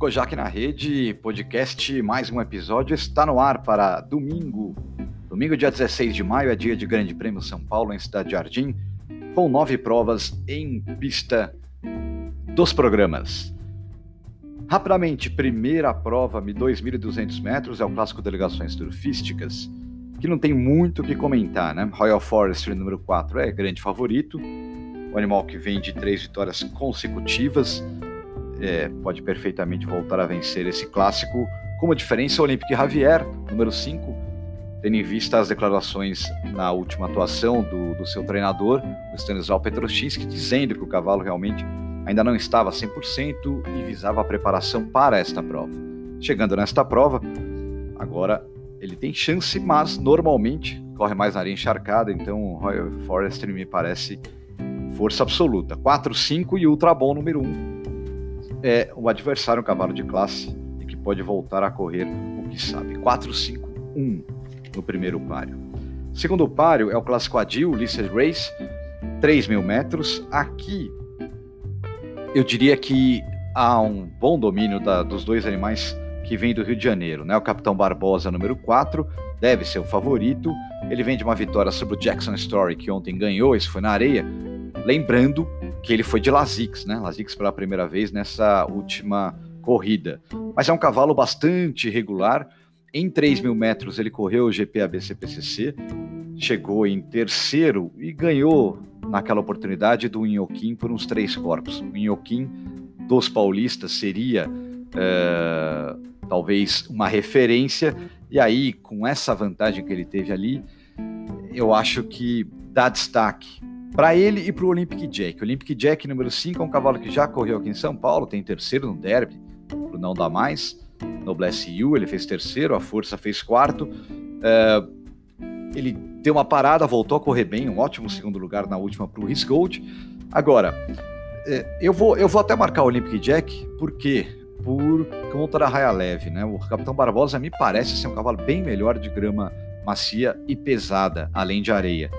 Kojak na Rede, podcast, mais um episódio, está no ar para domingo. Domingo, dia 16 de maio, é dia de Grande Prêmio São Paulo, em Cidade Jardim, com nove provas em pista dos programas. Rapidamente, primeira prova, 2.200 metros, é o clássico Delegações Surfísticas, que não tem muito o que comentar, né? Royal Forestry, número 4, é grande favorito, o animal que vem de três vitórias consecutivas, é, pode perfeitamente voltar a vencer esse clássico, com uma diferença Olympique Javier, número 5, tendo em vista as declarações na última atuação do, do seu treinador, o Stanislau Petroshinsky, dizendo que o cavalo realmente ainda não estava 100% e visava a preparação para esta prova. Chegando nesta prova, agora ele tem chance, mas normalmente corre mais na areia encharcada, então o Royal Forestry me parece força absoluta. 4, 5 e Ultra Bom número 1. É o adversário, um cavalo de classe e que pode voltar a correr o que sabe. 4, 5, 1 no primeiro páreo. Segundo páreo é o clássico Adil, Ulysses Race, 3 mil metros. Aqui eu diria que há um bom domínio da, dos dois animais que vem do Rio de Janeiro. Né? O Capitão Barbosa, número 4, deve ser o favorito. Ele vem de uma vitória sobre o Jackson Story, que ontem ganhou, isso foi na areia. Lembrando que ele foi de Lazix, né? Lazix pela primeira vez nessa última corrida. Mas é um cavalo bastante regular. Em 3 mil metros ele correu o GP ABCPCC, chegou em terceiro e ganhou naquela oportunidade do Inhoquim por uns três corpos. O Inhoquim dos paulistas seria é, talvez uma referência, e aí, com essa vantagem que ele teve ali, eu acho que dá destaque para ele e para o Olympic Jack. O Olympic Jack número 5 é um cavalo que já correu aqui em São Paulo, tem terceiro no derby, pro não dá mais. No Bless You ele fez terceiro, a Força fez quarto. É, ele deu uma parada, voltou a correr bem, um ótimo segundo lugar na última para o Gold. Agora, é, eu, vou, eu vou até marcar o Olympic Jack, porque por conta da raia leve, né? O Capitão Barbosa me parece ser um cavalo bem melhor de grama macia e pesada, além de areia.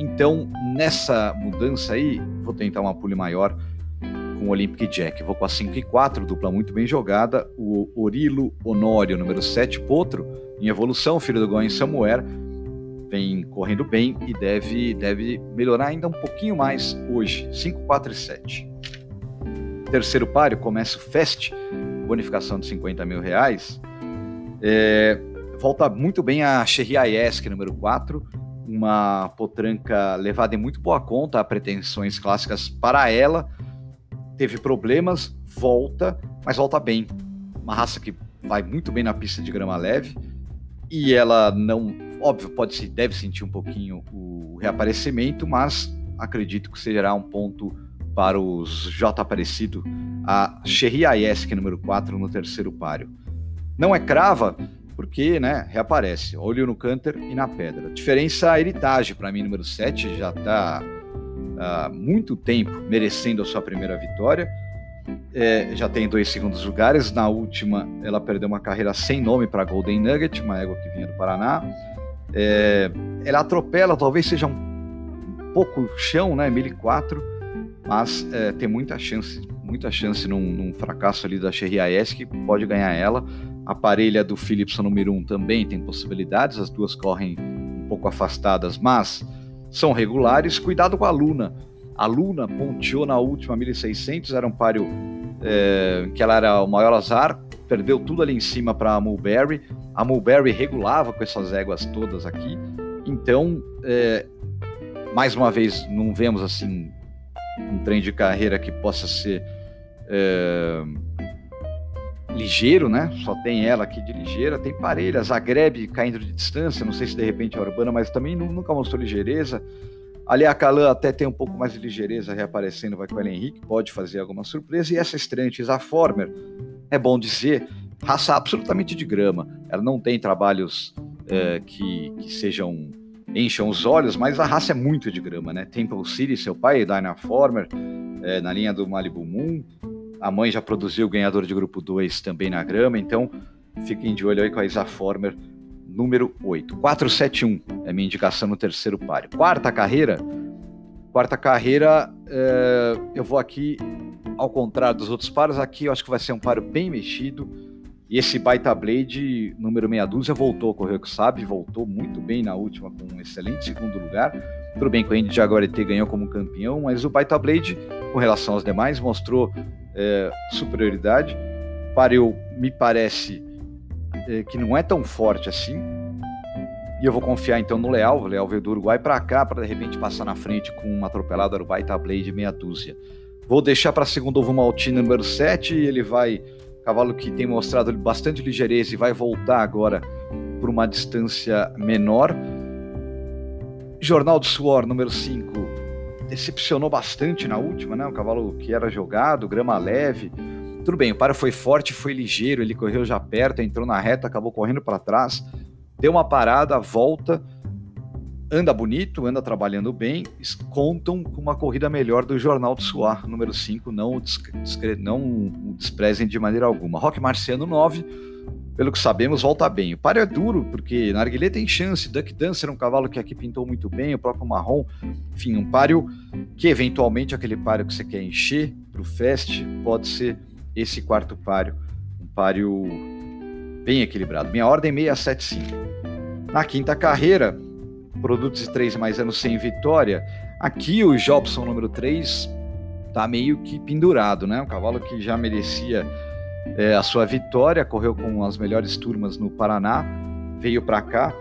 Então, nessa mudança aí, vou tentar uma pule maior com o Olympic Jack. Vou com a 5 e 4, dupla muito bem jogada. O Orilo Honório, número 7, Potro, em evolução, filho do Goen Samuel, vem correndo bem e deve, deve melhorar ainda um pouquinho mais hoje. 5, 4 e 7. Terceiro páreo, começa o Fest, bonificação de 50 mil reais. É, volta muito bem a Cherry Ayesk, número 4, uma potranca levada em muito boa conta a pretensões clássicas para ela. Teve problemas, volta, mas volta bem. Uma raça que vai muito bem na pista de grama leve e ela não, óbvio, pode se deve sentir um pouquinho o reaparecimento, mas acredito que será um ponto para os J Aparecido, a Cherry Ayesk número 4 no terceiro páreo. Não é crava, porque né, reaparece. Olho no Canter e na pedra. Diferença Heritage, para mim, número 7, já está há muito tempo merecendo a sua primeira vitória. É, já tem dois segundos lugares. Na última, ela perdeu uma carreira sem nome para Golden Nugget, uma égua que vinha do Paraná. É, ela atropela, talvez seja um pouco chão, né? 1004, mas é, tem muita chance, muita chance num, num fracasso ali da Cherry AS que pode ganhar ela. A parelha do Philipson número 1 também tem possibilidades, as duas correm um pouco afastadas, mas são regulares. Cuidado com a Luna. A Luna ponteou na última 1600, era um páreo é, que ela era o maior azar, perdeu tudo ali em cima para a Mulberry. A Mulberry regulava com essas éguas todas aqui. Então, é, mais uma vez, não vemos assim um trem de carreira que possa ser é, ligeiro, né? Só tem ela aqui de ligeira. Tem parelha, Zagreb caindo de distância. Não sei se de repente é urbana, mas também nunca mostrou ligeireza. Ali a Calan até tem um pouco mais de ligeireza reaparecendo, vai com o Henrique, pode fazer alguma surpresa. E essa estreante, a Former, é bom dizer, raça absolutamente de grama. Ela não tem trabalhos é, que, que sejam encham os olhos, mas a raça é muito de grama, né? Temple City, seu pai, Dyna Former, é, na linha do Malibu Moon, a mãe já produziu o ganhador de grupo 2 também na grama, então fiquem de olho aí com a Isa Former, número 8. 471 é minha indicação no terceiro páreo. Quarta carreira, quarta carreira, é, eu vou aqui ao contrário dos outros pares, aqui eu acho que vai ser um paro bem mexido. E esse Baita Blade, número meia dúzia, voltou, correu que sabe, voltou muito bem na última, com um excelente segundo lugar. Tudo bem que o Andy Jaguar ET ganhou como campeão, mas o Baita Blade, com relação aos demais, mostrou é, superioridade. Pariu, me parece é, que não é tão forte assim. E eu vou confiar então no Leal. O Leal veio do Uruguai para cá para de repente passar na frente com uma atropelada do Baita Blade meia dúzia. Vou deixar para segundo o Maltino número 7. Ele vai. Cavalo que tem mostrado bastante ligeireza e vai voltar agora por uma distância menor. Jornal do Suor número 5 decepcionou bastante na última, né? O cavalo que era jogado, grama leve. Tudo bem, o para foi forte, foi ligeiro, ele correu já perto, entrou na reta, acabou correndo para trás, deu uma parada, volta, anda bonito, anda trabalhando bem, contam com uma corrida melhor do Jornal do Suar, número 5, não, o não o desprezem de maneira alguma. Rock Marciano 9, pelo que sabemos, volta bem. O páreo é duro, porque Narguilé tem chance, Duck Dancer é um cavalo que aqui pintou muito bem, o próprio Marrom, enfim, um páreo que eventualmente aquele páreo que você quer encher para o Fest pode ser esse quarto páreo, um páreo bem equilibrado. Minha ordem 675. Na quinta carreira, produtos de 3 mais anos sem vitória, aqui o Jobson número 3 tá meio que pendurado, né? Um cavalo que já merecia é, a sua vitória, correu com as melhores turmas no Paraná, veio para cá,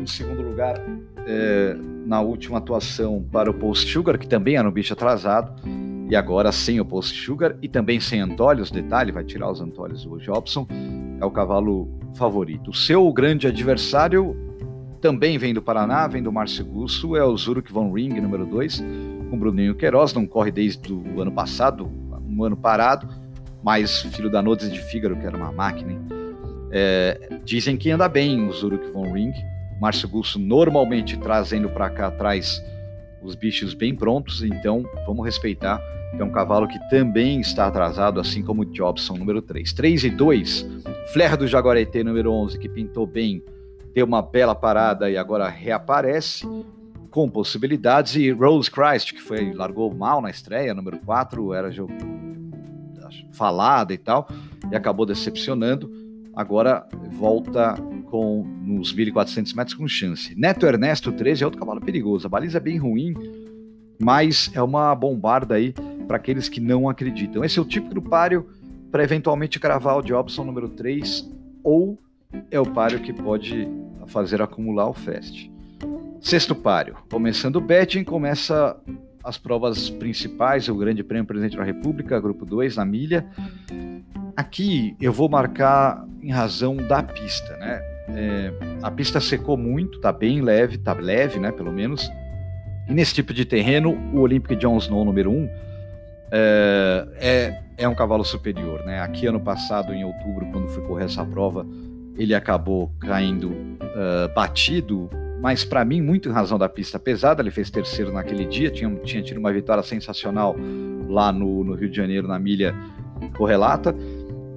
um segundo lugar é, na última atuação para o Post Sugar, que também era um bicho atrasado, e agora sem o Post Sugar e também sem Antólios, detalhe, vai tirar os Antólios do Jobson, é o cavalo favorito. O seu grande adversário também vem do Paraná, vem do Márcio Gusso, é o Zurich Von Ring, número 2, com Bruninho Queiroz, não corre desde o ano passado, um ano parado, mas filho da Nodes de Fígaro, que era uma máquina. É, dizem que anda bem o Zurich von Ring. Márcio Gusso normalmente trazendo para cá atrás os bichos bem prontos, então vamos respeitar. É um cavalo que também está atrasado, assim como o Jobson número 3. 3 e 2, Flair do Jaguarete número 11, que pintou bem, deu uma bela parada e agora reaparece com possibilidades. E Rose Christ, que foi largou mal na estreia, número 4, era falada e tal, e acabou decepcionando. Agora volta com nos 1.400 metros com chance. Neto Ernesto 13 é outro cavalo perigoso. A baliza é bem ruim, mas é uma bombarda aí para aqueles que não acreditam. Esse é o tipo do páreo para eventualmente cravar o Jobson número 3 ou é o páreo que pode fazer acumular o Fest. Sexto páreo. Começando o betting, começa as provas principais, o Grande Prêmio Presidente da República, Grupo 2, na milha. Aqui eu vou marcar em razão da pista, né? É, a pista secou muito, tá bem leve, tá leve, né, pelo menos. E nesse tipo de terreno, o Olympic John Snow número 1 um, é, é, é um cavalo superior, né? Aqui ano passado, em outubro, quando fui correr essa prova, ele acabou caindo uh, batido mas para mim, muito em razão da pista pesada, ele fez terceiro naquele dia, tinha, tinha tido uma vitória sensacional lá no, no Rio de Janeiro, na milha correlata.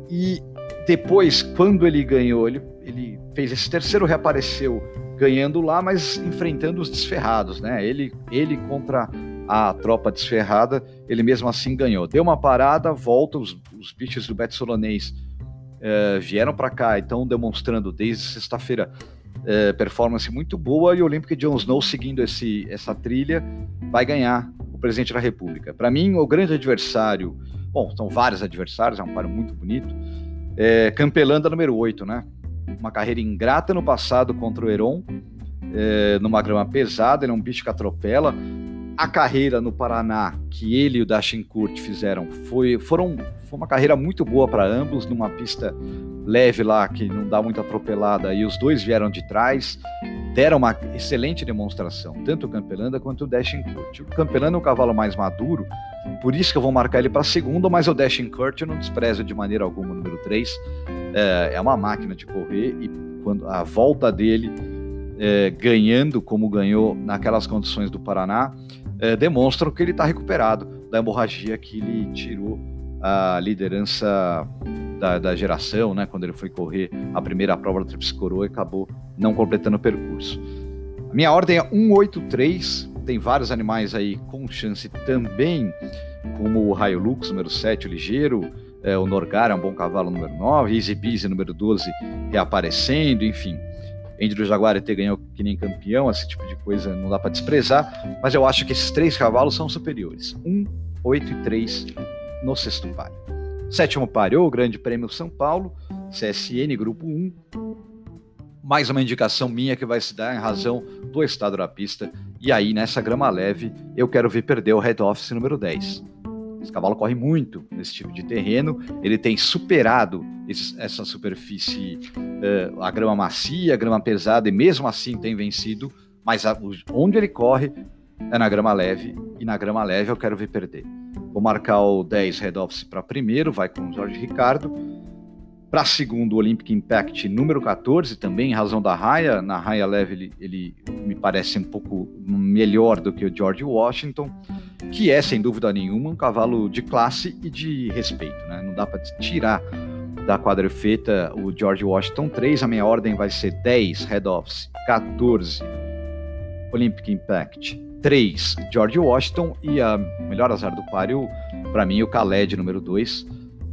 E depois, quando ele ganhou, ele, ele fez esse terceiro, reapareceu ganhando lá, mas enfrentando os desferrados, né? Ele, ele contra a tropa desferrada, ele mesmo assim ganhou. Deu uma parada, volta, os, os bichos do Beto Solonês eh, vieram para cá e estão demonstrando desde sexta-feira é, performance muito boa e o Olympic John Snow seguindo esse, essa trilha vai ganhar o presidente da República. Para mim, o grande adversário, bom, são vários adversários, é um paro muito bonito, é Campelanda número 8, né? Uma carreira ingrata no passado contra o Heron, é, numa grama pesada, ele é um bicho que atropela. A carreira no Paraná que ele e o Dashinkurt fizeram foi, foram, foi uma carreira muito boa para ambos, numa pista leve lá, que não dá muita atropelada, e os dois vieram de trás, deram uma excelente demonstração, tanto o Campelanda quanto o Dashing Kurt. O Campelanda é um cavalo mais maduro, por isso que eu vou marcar ele para segundo, mas o Dashing Kurt eu não desprezo de maneira alguma o número 3. É, é, uma máquina de correr e quando a volta dele é, ganhando como ganhou naquelas condições do Paraná, é, demonstram que ele está recuperado da hemorragia que ele tirou a liderança da, da, geração, né, quando ele foi correr a primeira prova da Tríplice Coroa e acabou não completando o percurso. A minha ordem é 183, tem vários animais aí com chance também. como o Hilux, número 7, o ligeiro, é, o Norgar é um bom cavalo, número 9, Easy Busy, número 12, reaparecendo, enfim. Andrew Jaguarete ganhou que nem campeão, esse tipo de coisa não dá para desprezar, mas eu acho que esses três cavalos são superiores. 1, 8 e 3 no sexto páreo. Sétimo páreo, o Grande Prêmio São Paulo, CSN Grupo 1. Mais uma indicação minha que vai se dar em razão do estado da pista. E aí, nessa grama leve, eu quero ver perder o Red Office número 10. Esse cavalo corre muito nesse tipo de terreno. Ele tem superado esse, essa superfície, uh, a grama macia, a grama pesada, e mesmo assim tem vencido. Mas a, onde ele corre é na grama leve, e na grama leve eu quero ver perder. Vou marcar o 10 Red Office para primeiro, vai com o Jorge Ricardo. Para segundo, o Olympic Impact número 14, também em razão da raia. Na raia leve, ele, ele, me parece um pouco melhor do que o George Washington, que é, sem dúvida nenhuma, um cavalo de classe e de respeito. Né? Não dá para tirar da quadrifeta o George Washington 3. A minha ordem vai ser 10 Red Office, 14 Olympic Impact, 3 George Washington e a melhor azar do páreo, para mim, o Khaled número 2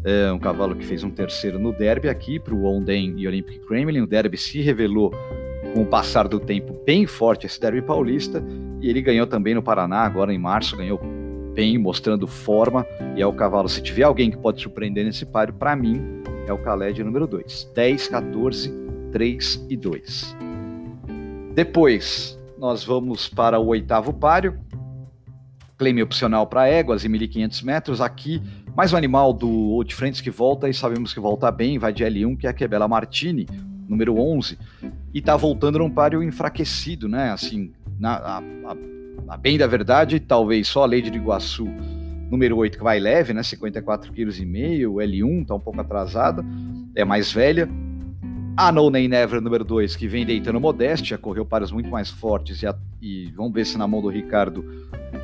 é um cavalo que fez um terceiro no derby aqui para o Onden e Olympic Kremlin. O derby se revelou com o passar do tempo bem forte esse derby paulista e ele ganhou também no Paraná agora em março, ganhou bem, mostrando forma. E é o cavalo, se tiver alguém que pode surpreender nesse páreo, para mim é o Khaled número 2, 10, 14, 3 e 2. Depois nós vamos para o oitavo páreo, claim opcional para éguas em 1.500 metros, aqui mais um animal do Old Friends que volta e sabemos que volta bem, vai de L1, que é a Quebela Martini, número 11, e tá voltando num páreo enfraquecido, né? Assim, na, a, a, a, bem da verdade, talvez só a Lady de Iguaçu, número 8, que vai leve, né? 54,5 kg, L1, tá um pouco atrasada, é mais velha. A No Name Never, número 2, que vem deitando modéstia, correu páreos muito mais fortes e, a, e vamos ver se na mão do Ricardo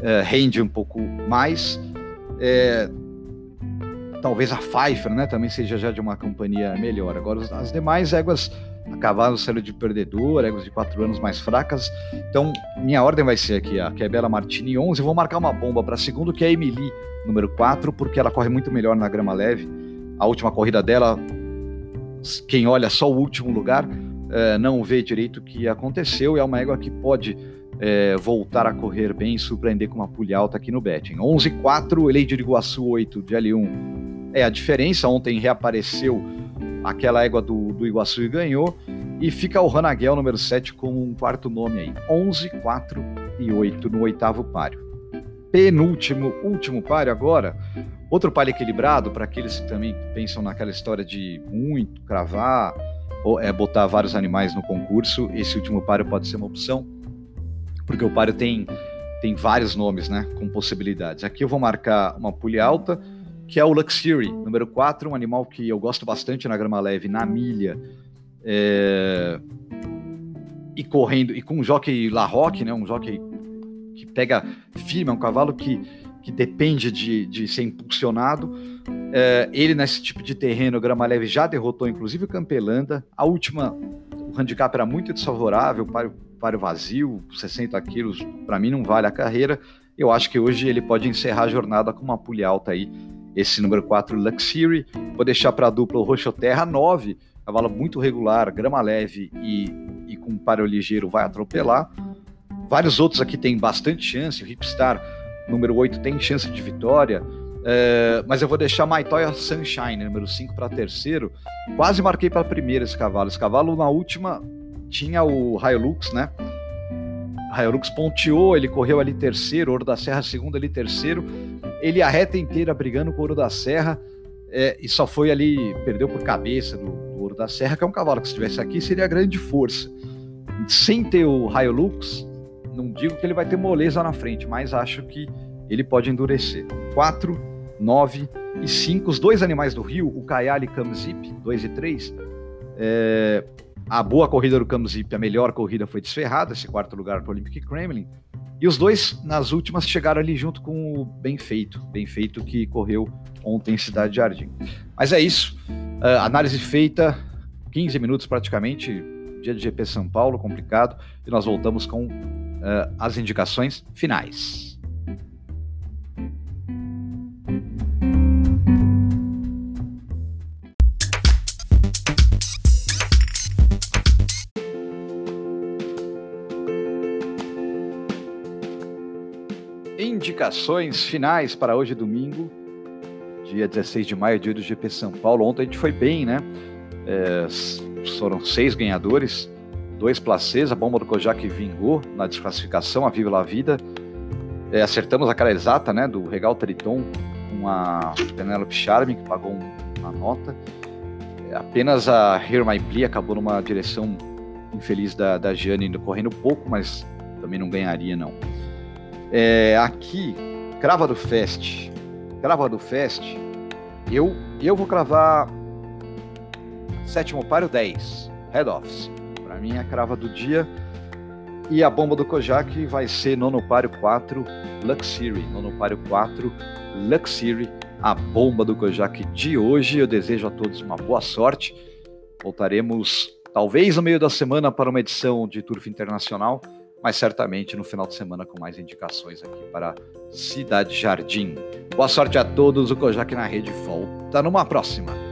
é, rende um pouco mais. É, talvez a Pfeiffer, né, também seja já de uma companhia melhor. Agora, as demais éguas acabaram sendo de perdedor, éguas de quatro anos mais fracas. Então, minha ordem vai ser aqui, a que é Bela Martini 11. Vou marcar uma bomba para segundo, que é a Emily, número 4, porque ela corre muito melhor na grama leve. A última corrida dela, quem olha só o último lugar, é, não vê direito o que aconteceu. E é uma égua que pode é, voltar a correr bem e surpreender com uma pulha alta aqui no betting. 11-4, Lady de Iguaçu 8 de L1 é a diferença. Ontem reapareceu aquela égua do, do Iguaçu e ganhou. E fica o Ranaguel número 7 com um quarto nome aí. 11, 4 e 8 no oitavo páreo. Penúltimo, último páreo agora. Outro páreo equilibrado para aqueles que também pensam naquela história de muito cravar ou é botar vários animais no concurso. Esse último páreo pode ser uma opção, porque o páreo tem tem vários nomes, né, com possibilidades. Aqui eu vou marcar uma pulha alta que é o Luxury, número 4, um animal que eu gosto bastante na grama leve, na milha. É... E correndo, e com um jockey Larroque, né, um jockey que pega firme, é um cavalo que, que depende de, de ser impulsionado. É, ele, nesse tipo de terreno, grama leve, já derrotou inclusive o Campelanda. A última, o handicap era muito desfavorável, páreo, páreo vazio, 60 quilos, para mim não vale a carreira. Eu acho que hoje ele pode encerrar a jornada com uma pulha alta aí esse número 4 Luxury. Vou deixar para a dupla o Roxo Terra 9, cavalo muito regular, grama leve e, e com páreo ligeiro vai atropelar. Vários outros aqui têm bastante chance, o Hipstar número 8 tem chance de vitória, é, mas eu vou deixar Maitoya Sunshine, número 5, para terceiro. Quase marquei para primeiro esse cavalo. Esse cavalo na última tinha o Hilux, né? Hilux ponteou, ele correu ali terceiro, Ouro da Serra segundo ali terceiro ele a reta inteira brigando com o Ouro da Serra é, e só foi ali, perdeu por cabeça do, do, Ouro da Serra, que é um cavalo que se estivesse aqui seria grande força. Sem ter o Raio Lux, não digo que ele vai ter moleza na frente, mas acho que ele pode endurecer. 4, 9 e 5, os dois animais do Rio, o Kayali e Kamzip, 2 e 3, é, a boa corrida do Kamzip, a melhor corrida foi desferrada, esse quarto lugar para o Olympic Kremlin, e os dois, nas últimas, chegaram ali junto com o Bem Feito, Bem Feito que correu ontem em Cidade Jardim. Mas é isso, uh, análise feita, 15 minutos praticamente, dia de GP São Paulo, complicado, e nós voltamos com uh, as indicações finais. Indicações finais para hoje, domingo, dia 16 de maio, dia do GP São Paulo. Ontem a gente foi bem, né? É, foram seis ganhadores, dois placês, a bomba do Kojak vingou na desclassificação, a Viva La Vida. É, acertamos a cara exata, né, do Regal Triton com a Penelope Charme, que pagou uma nota. É, apenas a Hear My Plea acabou numa direção infeliz da, da Gianni, correndo pouco, mas também não ganharia, não. É, aqui, crava do Fest. Crava do Fest, eu, eu vou cravar sétimo páreo 10, Head Office. Para mim é a crava do dia. E a bomba do Kojak vai ser nono páreo 4, Luxury. Nono páreo 4, Luxury, a bomba do Kojak de hoje. Eu desejo a todos uma boa sorte. Voltaremos talvez no meio da semana para uma edição de Turf Internacional mas certamente no final de semana com mais indicações aqui para Cidade Jardim. Boa sorte a todos, o Kojak na Rede volta numa próxima.